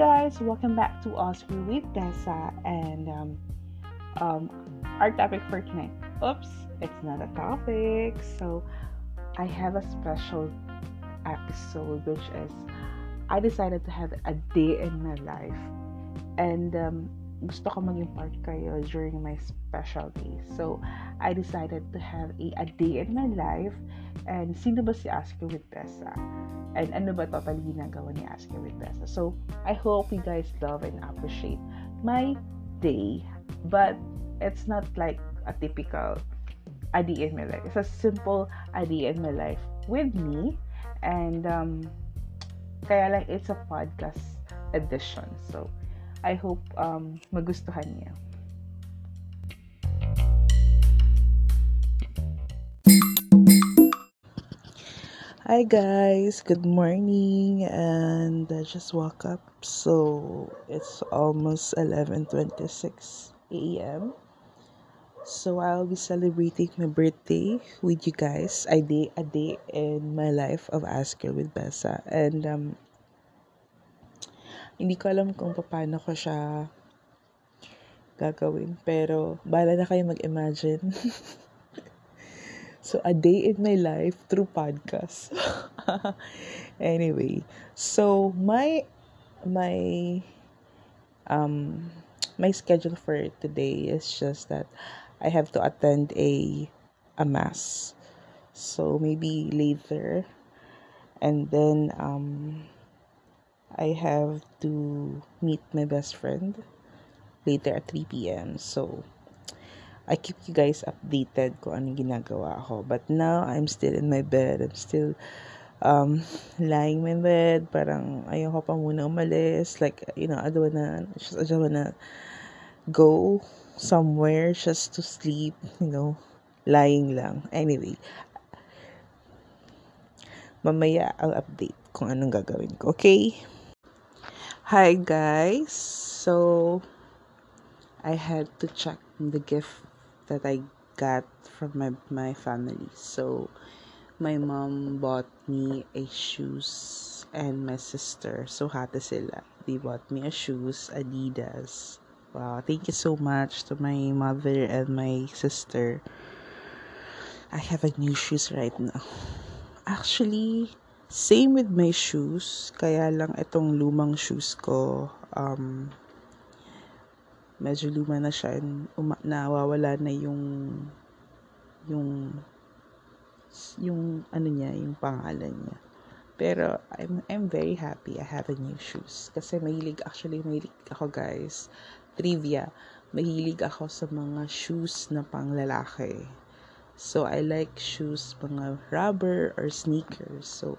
guys, welcome back to Oscar with Tessa and um, um, our topic for tonight. Oops, it's not a topic. So I have a special episode which is I decided to have a day in my life and um, gusto ko maging part kayo during my special day. So, I decided to have a, a day in my life. And sino ba si Asker with Tessa? And ano ba totally ginagawa ni Asker with Tessa? So, I hope you guys love and appreciate my day. But, it's not like a typical a day in my life. It's a simple a day in my life with me. And, um, kaya lang, it's a podcast edition. So, I hope um, magustuhan niya. Hi guys, good morning and I just woke up so it's almost 11:26 a.m. So I'll be celebrating my birthday with you guys. I day a day in my life of Asker with Bessa and um hindi ko alam kung paano ko siya gagawin. Pero, bala na kayo mag-imagine. so, a day in my life through podcast. anyway, so, my, my, um, my schedule for today is just that I have to attend a, a mass. So, maybe later. And then, um, I have to meet my best friend later at 3 p.m. So, I keep you guys updated kung anong ginagawa ko. But now, I'm still in my bed. I'm still um, lying in my bed. Parang ayoko pa muna umalis. Like, you know, I don't wanna, just, I don't wanna go somewhere just to sleep, you know, lying lang. Anyway, mamaya I'll update kung anong gagawin ko. Okay? Hi guys. So I had to check the gift that I got from my my family. So my mom bought me a shoes and my sister. So hati sila. They bought me a shoes, Adidas. Wow, thank you so much to my mother and my sister. I have a new shoes right now. Actually, Same with my shoes, kaya lang itong lumang shoes ko, um, medyo luma na siya and uma- nawawala na yung yung yung ano niya, yung pangalan niya. Pero I'm I'm very happy I have a new shoes kasi mahilig actually mahilig ako guys. Trivia, mahilig ako sa mga shoes na panglalaki. So, I like shoes, mga rubber or sneakers. So,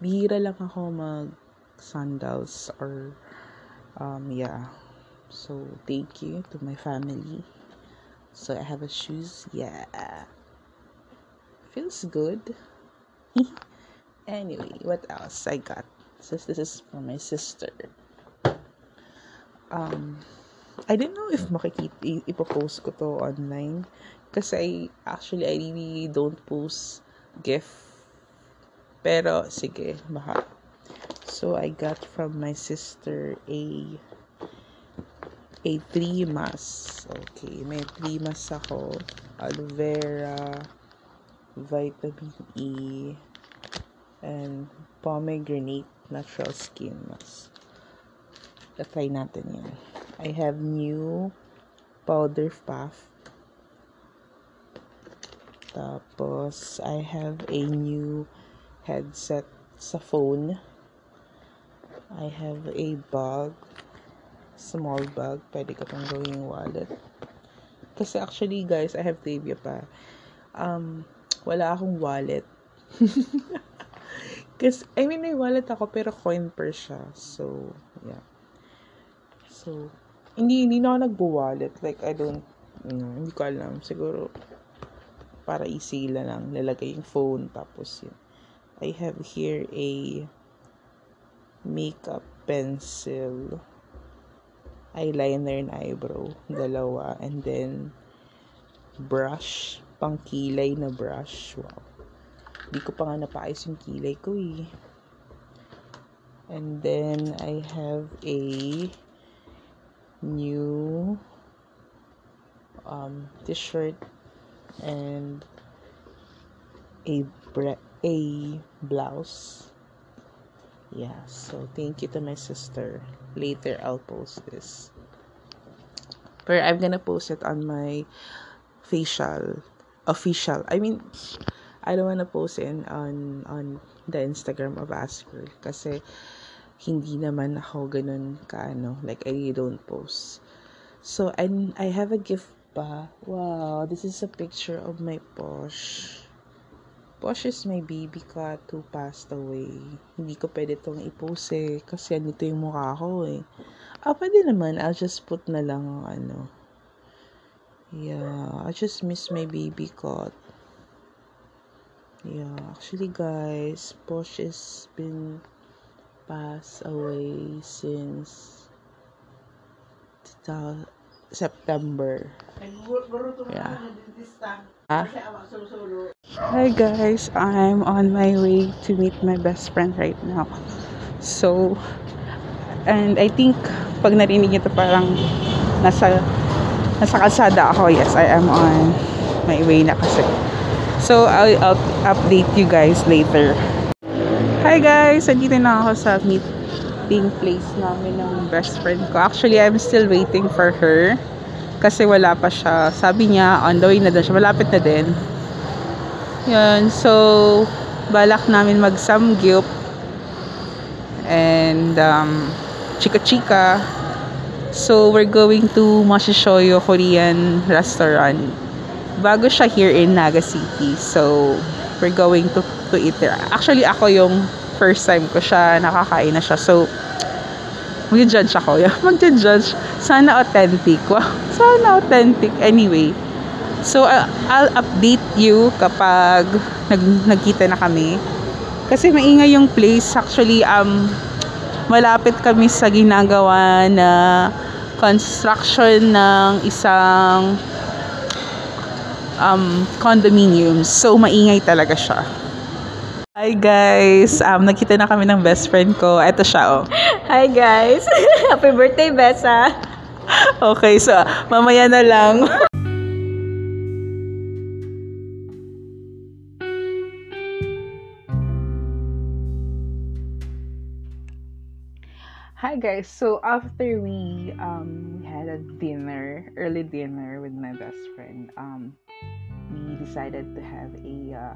bihira lang ako mag sandals or um, yeah. So, thank you to my family. So, I have a shoes. Yeah. Feels good. anyway, what else I got? Since this is for my sister. Um, I don't know if makikita, ipopost ko to online kasi I, actually, I really don't post gift. Pero, sige, baka. So, I got from my sister a a 3 mask. Okay, may 3 mask ako. Aloe vera, vitamin E, and pomegranate natural skin mask. Try natin yun. I have new powder puff tapos, I have a new headset sa phone. I have a bag. Small bag. Pwede ko pang gawing wallet. Kasi actually, guys, I have trivia pa. Um, wala akong wallet. Kasi, I mean, may wallet ako, pero coin per siya. So, yeah. So, hindi, hindi na ako nagbo-wallet. Like, I don't, you know, hindi ko alam. Siguro, para isila lang. Lalagay yung phone, tapos yun. I have here a makeup pencil, eyeliner and eyebrow, dalawa, and then brush, pang kilay na brush. Wow. Hindi ko pa nga napaayos yung kilay ko eh. And then I have a new um, t-shirt and a bre- a blouse. Yeah, so thank you to my sister. Later I'll post this. But I'm gonna post it on my facial official. I mean I don't wanna post it on on the Instagram of Asper kasi hindi naman ako ganun kaano like I don't post. So and I have a gift pa. Wow, this is a picture of my Posh. Posh is my baby cat who passed away. Hindi ko pwede itong i-post eh. Kasi anito yung mukha ko eh. Ah, pwede naman. I'll just put na lang ano. Yeah, I just miss my baby cat. Yeah, actually guys, Posh has been passed away since September. Yeah. Ah. Hi guys, I'm on my way to meet my best friend right now. So, and I think pag narinig niyo to parang nasa nasa kalsada ako. Yes, I am on my way na kasi. So, I'll, I'll update you guys later. Hi guys! Andito na ako sa meeting place namin ng best friend ko. Actually, I'm still waiting for her. Kasi wala pa siya. Sabi niya, on the way na din siya. Malapit na din. Yun. So, balak namin mag-samgyup. And, um, chika-chika. So, we're going to Mashishoyo Korean restaurant. Bago siya here in Naga City. So, we're going to, to eat there. Actually, ako yung first time ko siya, nakakain na siya. So, mag-judge ako. Mag-judge. Sana authentic. Wow. Sana authentic. Anyway. So, uh, I'll update you kapag nag nagkita na kami. Kasi maingay yung place. Actually, um, malapit kami sa ginagawa na construction ng isang um, condominium. So, maingay talaga siya. Hi guys! Um, nakita na kami ng best friend ko. Ito siya, oh. Hi guys! Happy birthday, Bessa! Okay, so, mamaya na lang. Hi guys! So, after we, um, had a dinner, early dinner with my best friend, um, we decided to have a, uh,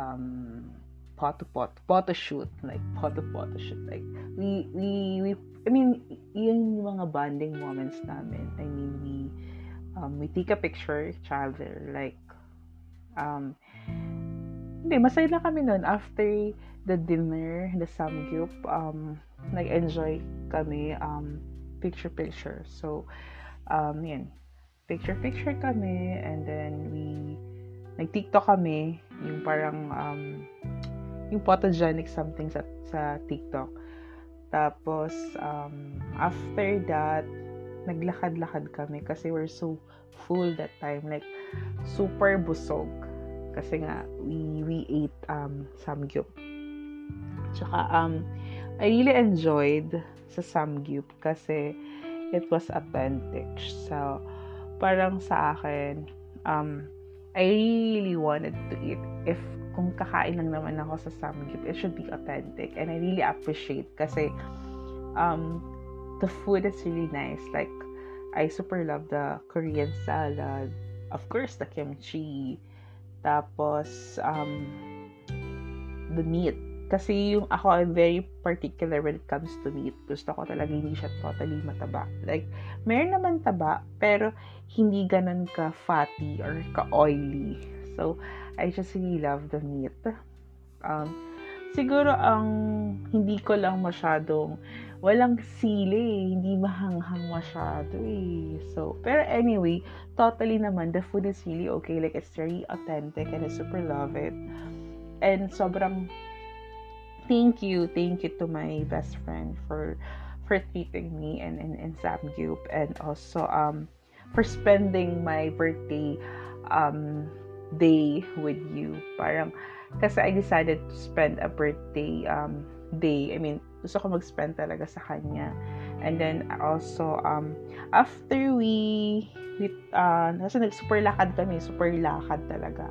um, photo pot photo shoot like photo photo shoot like we we we I mean yun yung mga bonding moments namin. I mean we um, we take a picture each other like um hindi masaya lang kami noon after the dinner the samgyup um nag-enjoy kami um picture picture. So um yun picture picture kami and then we nag-tiktok kami yung parang um yung photogenic something sa, sa TikTok. Tapos, um, after that, naglakad-lakad kami kasi we're so full that time. Like, super busog. Kasi nga, we, we ate um, samgyup. Tsaka, um, I really enjoyed sa samgyup kasi it was authentic. So, parang sa akin, um, I really wanted to eat if kung kakain lang naman ako sa Samgyup, it should be authentic. And I really appreciate kasi um, the food is really nice. Like, I super love the Korean salad. Of course, the kimchi. Tapos, um, the meat. Kasi yung ako, I'm very particular when it comes to meat. Gusto ko talaga hindi siya totally mataba. Like, meron naman taba, pero hindi ganun ka-fatty or ka-oily. So, I just really love the meat. Um, siguro ang hindi ko lang masyadong walang sili, hindi mahanghang masyado eh. So, pero anyway, totally naman, the food is really okay. Like, it's very authentic and I super love it. And sobrang thank you, thank you to my best friend for for treating me and in, in Samgyup and also um for spending my birthday um day with you. Parang, kasi I decided to spend a birthday um, day, I mean, gusto ko mag-spend talaga sa kanya. And then also, um, after we, we uh, kasi nag-super lakad kami, super lakad talaga.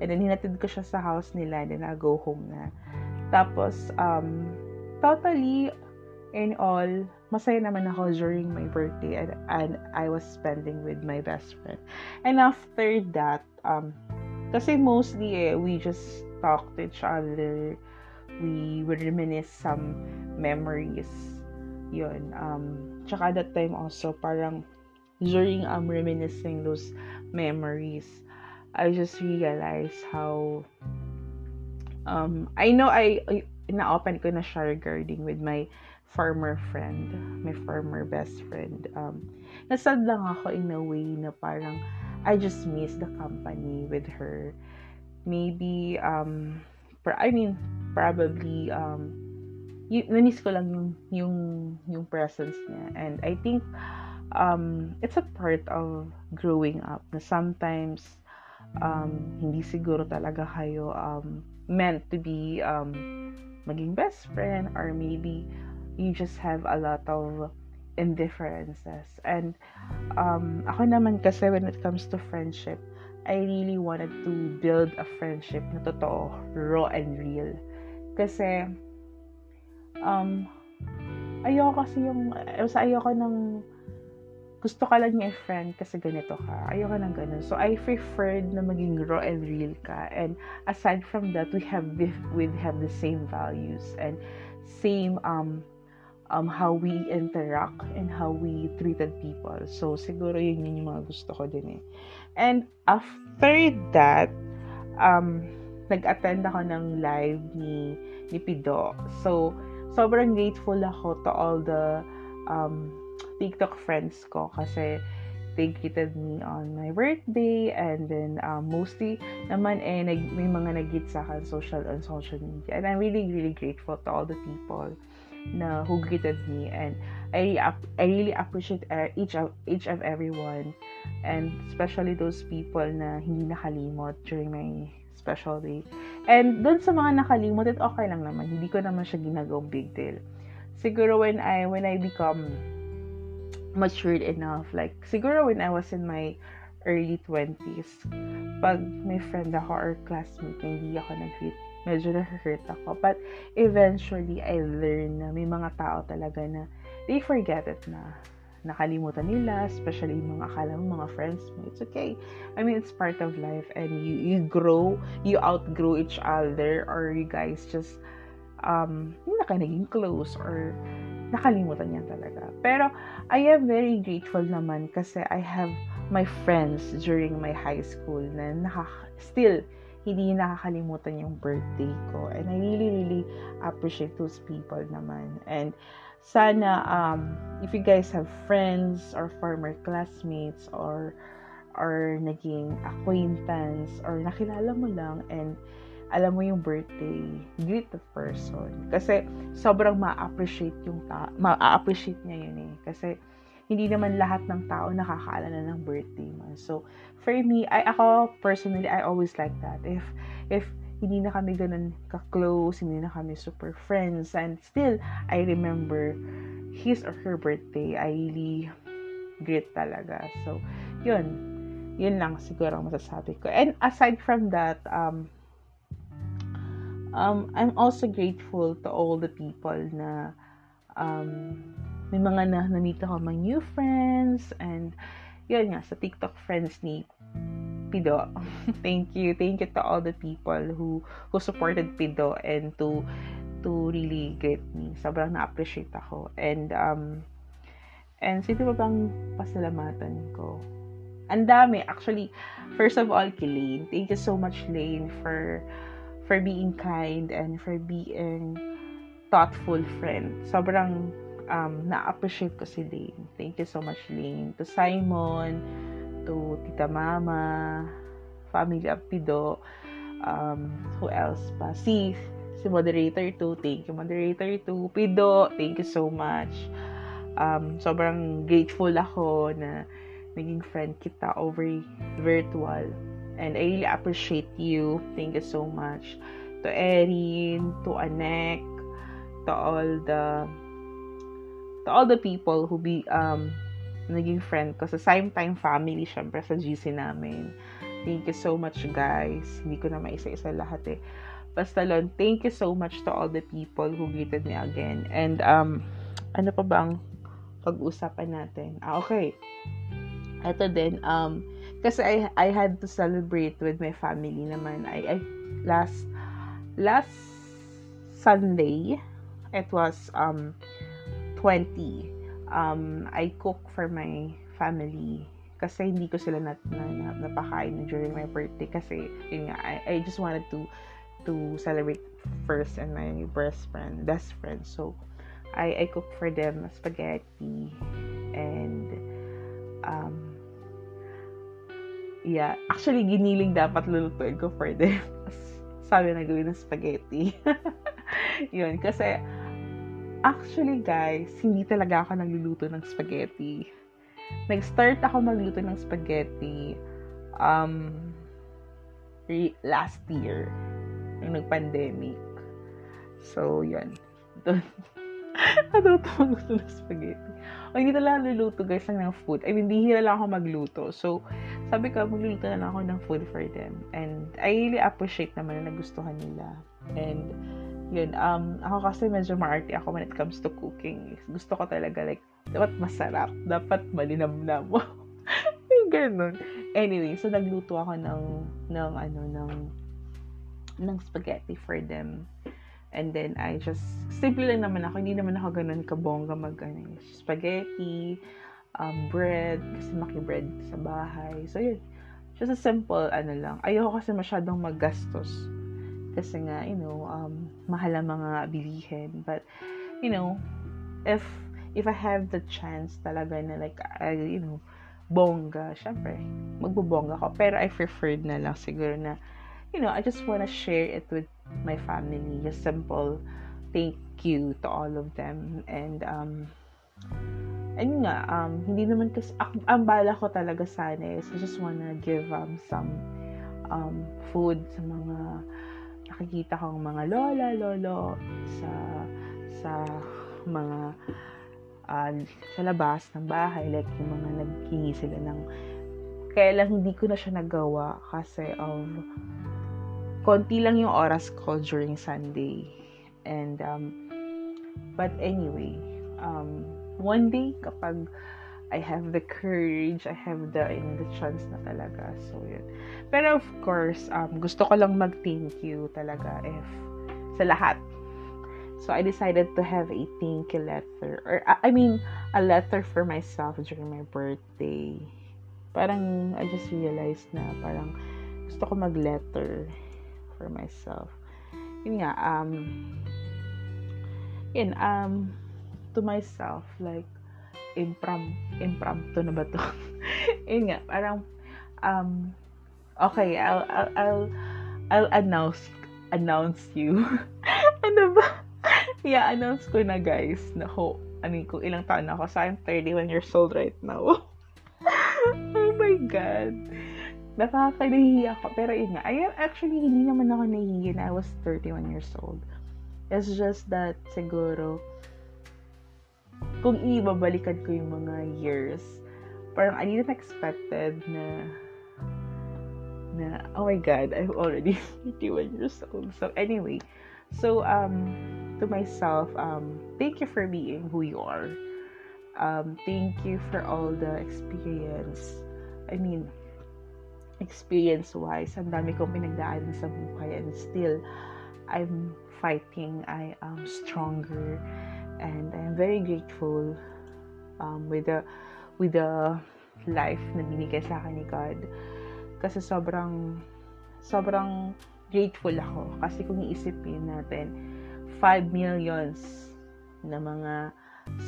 And then hinatid ko siya sa house nila, and then I go home na. Tapos, um, totally, in all, masaya naman ako during my birthday and, and I was spending with my best friend. And after that, um, kasi mostly eh, we just talk to each other. We would reminisce some memories. Yun. Um, tsaka that time also, parang during um, reminiscing those memories, I just realized how um, I know I, I na-open ko na siya regarding with my farmer friend, my farmer best friend. Um, nasad lang ako in a way na parang I just miss the company with her. Maybe, um, I mean, probably, um, y- na-miss ko lang yung, yung, yung presence niya. And I think, um, it's a part of growing up na sometimes, um, hindi siguro talaga kayo, um, meant to be, um, maging best friend or maybe you just have a lot of indifferences. And um, ako naman kasi when it comes to friendship, I really wanted to build a friendship na totoo, raw and real. Kasi, um, ayoko kasi yung, sa ayoko ng, gusto ka lang niya friend kasi ganito ka. Ayoko ng ganun. So, I preferred na maging raw and real ka. And aside from that, we have, we have the same values and same, um, um, how we interact and how we treated people. So, siguro yun yun yung mga gusto ko din eh. And after that, um, nag-attend ako ng live ni, ni Pido. So, sobrang grateful ako to all the um, TikTok friends ko kasi they greeted me on my birthday and then um, mostly naman eh nag, may mga nag sa akin social on social media and I'm really really grateful to all the people na who greeted me and I I really appreciate uh, each of each of everyone and especially those people na hindi nakalimot during my special day. And doon sa mga nakalimot, it okay lang naman. Hindi ko naman siya ginagawang big deal. Siguro when I when I become matured enough, like siguro when I was in my early 20s, pag may friend ako or classmate na hindi ako nag-greet medyo na-hurt ako. But eventually, I learned na may mga tao talaga na they forget it na nakalimutan nila, especially yung mga akala mo, mga friends mo. It's okay. I mean, it's part of life and you, you grow, you outgrow each other or you guys just um, hindi na kayo close or nakalimutan niya talaga. Pero, I am very grateful naman kasi I have my friends during my high school na nakaka- still hindi nakakalimutan yung birthday ko. And I really, really appreciate those people naman. And sana, um, if you guys have friends or former classmates or or naging acquaintance or nakilala mo lang and alam mo yung birthday, greet the person. Kasi sobrang ma-appreciate yung ta- ma-appreciate niya yun eh. Kasi hindi naman lahat ng tao nakakaalala ng birthday mo. So, for me, I, ako personally, I always like that. If, if hindi na kami ganun ka-close, hindi na kami super friends, and still, I remember his or her birthday, I really great talaga. So, yun. Yun lang siguro ang masasabi ko. And aside from that, um, um, I'm also grateful to all the people na um, may mga na na-meet ako mga new friends and yun nga sa TikTok friends ni Pido. thank you. Thank you to all the people who who supported Pido and to to really greet me. Sobrang na-appreciate ako. And um and sino ba bang pasalamatan ko? Ang dami. Actually, first of all, kay. Thank you so much, Lane, for for being kind and for being thoughtful friend. Sobrang um, na-appreciate ko si Lane. Thank you so much, Lane. To Simon, to Tita Mama, family of Pido, um, who else pa? Si, si moderator 2, thank you moderator 2, Pido, thank you so much. Um, sobrang grateful ako na naging friend kita over virtual. And I really appreciate you. Thank you so much. To Erin, to Anek, to all the to all the people who be um naging friend ko sa same time family syempre sa GC namin. Thank you so much guys. Hindi ko na maisa-isa lahat eh. Basta lon, thank you so much to all the people who greeted me again. And um ano pa bang pag-usapan natin? Ah, okay. Ito din um kasi I I had to celebrate with my family naman. I, I last last Sunday it was um 20 um, I cook for my family kasi hindi ko sila nat, na, na, napakain during my birthday kasi yun nga, I, I just wanted to to celebrate first and my best friend, best friend. So, I, I cook for them spaghetti and um, yeah, actually giniling dapat lulutuin ko for them. Sabi na gawin ng spaghetti. yun, kasi Actually, guys, hindi talaga ako nagluluto ng spaghetti. Nag-start ako magluto ng spaghetti um, last year, yung nag-pandemic. So, yun. Doon, natuto magluto ng spaghetti. O, hindi talaga luluto, guys, ng food. I mean, bihira lang ako magluto. So, sabi ko, magluluto na lang ako ng food for them. And I really appreciate naman na nagustuhan nila. And, yun, um, ako kasi medyo maarte ako when it comes to cooking. Gusto ko talaga, like, dapat masarap, dapat malinamnam mo. ganun. Anyway, so nagluto ako ng, ng, ano, ng, ng spaghetti for them. And then, I just, simple lang naman ako, hindi naman ako ganun kabongga mag, ano, spaghetti, um, bread, kasi maki-bread sa bahay. So, yun. Just a simple, ano lang. Ayoko kasi masyadong maggastos kasi nga, you know, um, mahal ang mga bilihin. But, you know, if, if I have the chance talaga na like, I, you know, bongga, syempre, magbubongga ko. Pero I preferred na lang siguro na, you know, I just wanna share it with my family. Just simple thank you to all of them. And, um, ayun nga, um, hindi naman kasi, ang bala ko talaga sana is I just wanna give um, some um, food sa mga nakikita kong mga lola, lolo sa sa mga uh, sa labas ng bahay like yung mga naghingi sila ng kaya lang hindi ko na siya nagawa kasi of konti lang yung oras ko during Sunday. And um, but anyway um, one day kapag I have the courage, I have the, know, the chance na talaga. So, yun. Pero of course, um, gusto ko lang mag-thank you talaga if sa lahat. So, I decided to have a thank you letter. Or, I mean, a letter for myself during my birthday. Parang, I just realized na parang gusto ko mag-letter for myself. Yun nga, um, yun, um, to myself, like, improm impromptu na ba to? Yun nga, parang um okay, I'll I'll I'll, I'll announce announce you. ano ba? yeah, announce ko na guys na ho, I mean, kung ilang taon na ako. So, I'm 31 years old right now. oh my God. Nakakahihi ako. Pero yun nga, I actually, hindi naman ako nahihiya na I was 31 years old. It's just that, siguro, kung ibabalikan ko yung mga years, parang I didn't expected na na, oh my God, I'm already 51 years old. So anyway, so um, to myself, um, thank you for being who you are. Um, thank you for all the experience. I mean, experience-wise, ang dami kong pinagdaanan sa buhay and still, I'm fighting. I am stronger and I'm very grateful um, with the with the life na binigay sa akin ni God. Kasi sobrang sobrang grateful ako. Kasi kung iisipin natin 5 millions na mga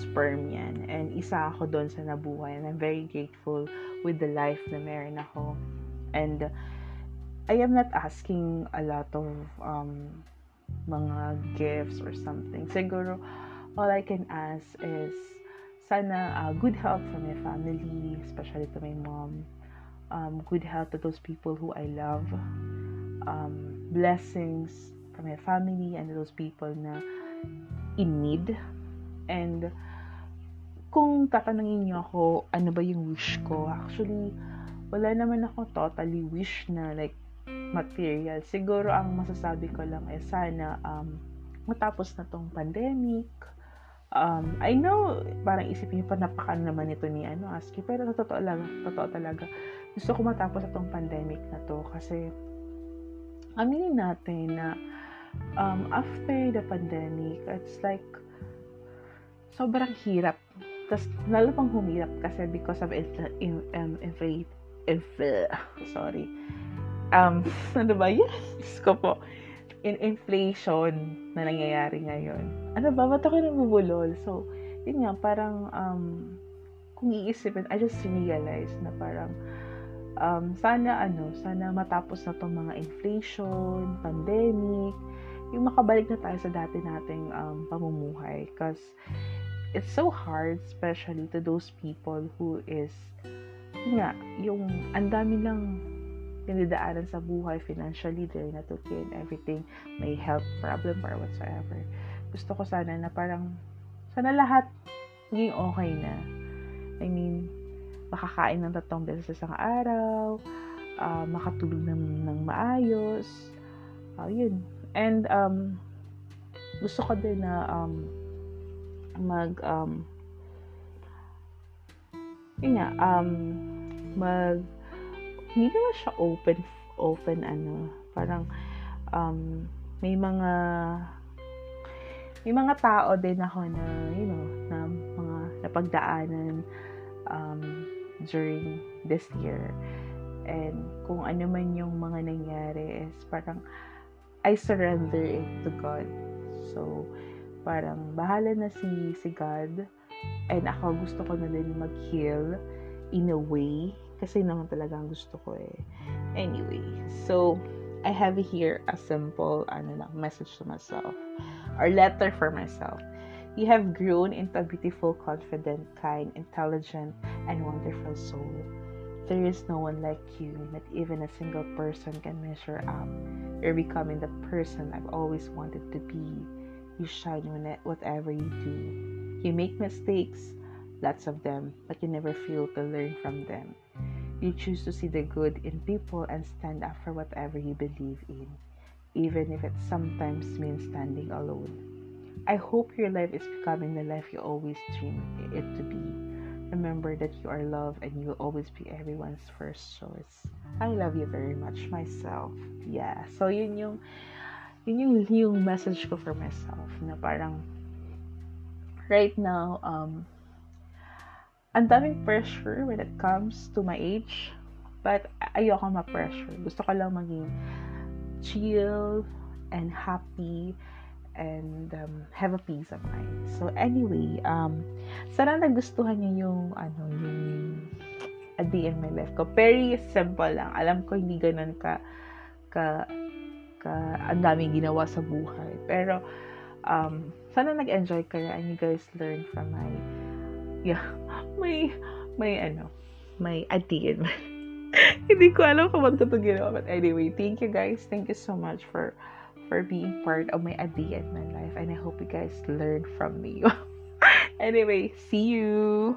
sperm yan. And isa ako doon sa nabuhay. And I'm very grateful with the life na meron ako. And I am not asking a lot of um, mga gifts or something. Siguro all I can ask is sana uh, good health for my family, especially to my mom. Um, good health to those people who I love. Um, blessings for my family and those people na in need. And kung tatanungin niyo ako, ano ba yung wish ko? Actually, wala naman ako totally wish na like material. Siguro ang masasabi ko lang ay sana um, matapos na tong pandemic. Um, I know, parang isipin niyo pa napaka naman ito ni ano, Aski, pero totoo lang, totoo talaga. Gusto ko matapos na tong pandemic na to kasi aminin natin na um, after the pandemic, it's like sobrang hirap. Tapos, lalo pang humirap kasi because of infl- in, um, infl- infl- sorry. Um, ano ba? Yes, ko po in inflation na nangyayari ngayon. Ano ba? Ba't ako namubulol? So, yun nga, parang, um, kung iisipin, I just realized na parang, um, sana ano, sana matapos na tong mga inflation, pandemic, yung makabalik na tayo sa dati nating um, pamumuhay. Because, it's so hard, especially to those people who is, yun nga, yung ang dami lang pinidaanan sa buhay financially, they're not okay and everything, may health problem or whatsoever. Gusto ko sana na parang, sana lahat maging okay na. I mean, makakain ng tatlong beses sa isang araw, uh, makatulog ng, ng maayos, uh, yun. And, um, gusto ko din na, um, mag, um, yun nga, um, mag, hindi naman siya open open ano parang um, may mga may mga tao din ako na you know na mga napagdaanan um, during this year. And kung ano man yung mga nangyari is parang I surrender it to God. So parang bahala na si si God. And ako gusto ko na din mag-heal in a way kasi naman talaga ang gusto ko eh. Anyway, so, I have here a simple, ano lang, message to myself. Or letter for myself. You have grown into a beautiful, confident, kind, intelligent, and wonderful soul. There is no one like you, not even a single person can measure up. You're becoming the person I've always wanted to be. You shine in whatever you do. You make mistakes, lots of them, but you never fail to learn from them. You choose to see the good in people and stand up for whatever you believe in, even if it sometimes means standing alone. I hope your life is becoming the life you always dreamed it to be. Remember that you are loved and you will always be everyone's first choice. I love you very much myself. Yeah. So yun yung yun yung, yung message ko for myself na parang right now um ang daming pressure when it comes to my age. But ayoko ma-pressure. Gusto ko lang maging chill and happy and um, have a peace of mind. So anyway, um, sana nagustuhan niyo yung ano yung a day in my life ko. Very simple lang. Alam ko hindi ganun ka ka ka ang daming ginawa sa buhay. Pero um, sana nag-enjoy kayo and you guys learn from my yeah, may, may ano, may atin. Hindi ko alam kung ba't ko ito ginawa. But anyway, thank you guys. Thank you so much for for being part of my idea in my life. And I hope you guys learn from me. anyway, see you.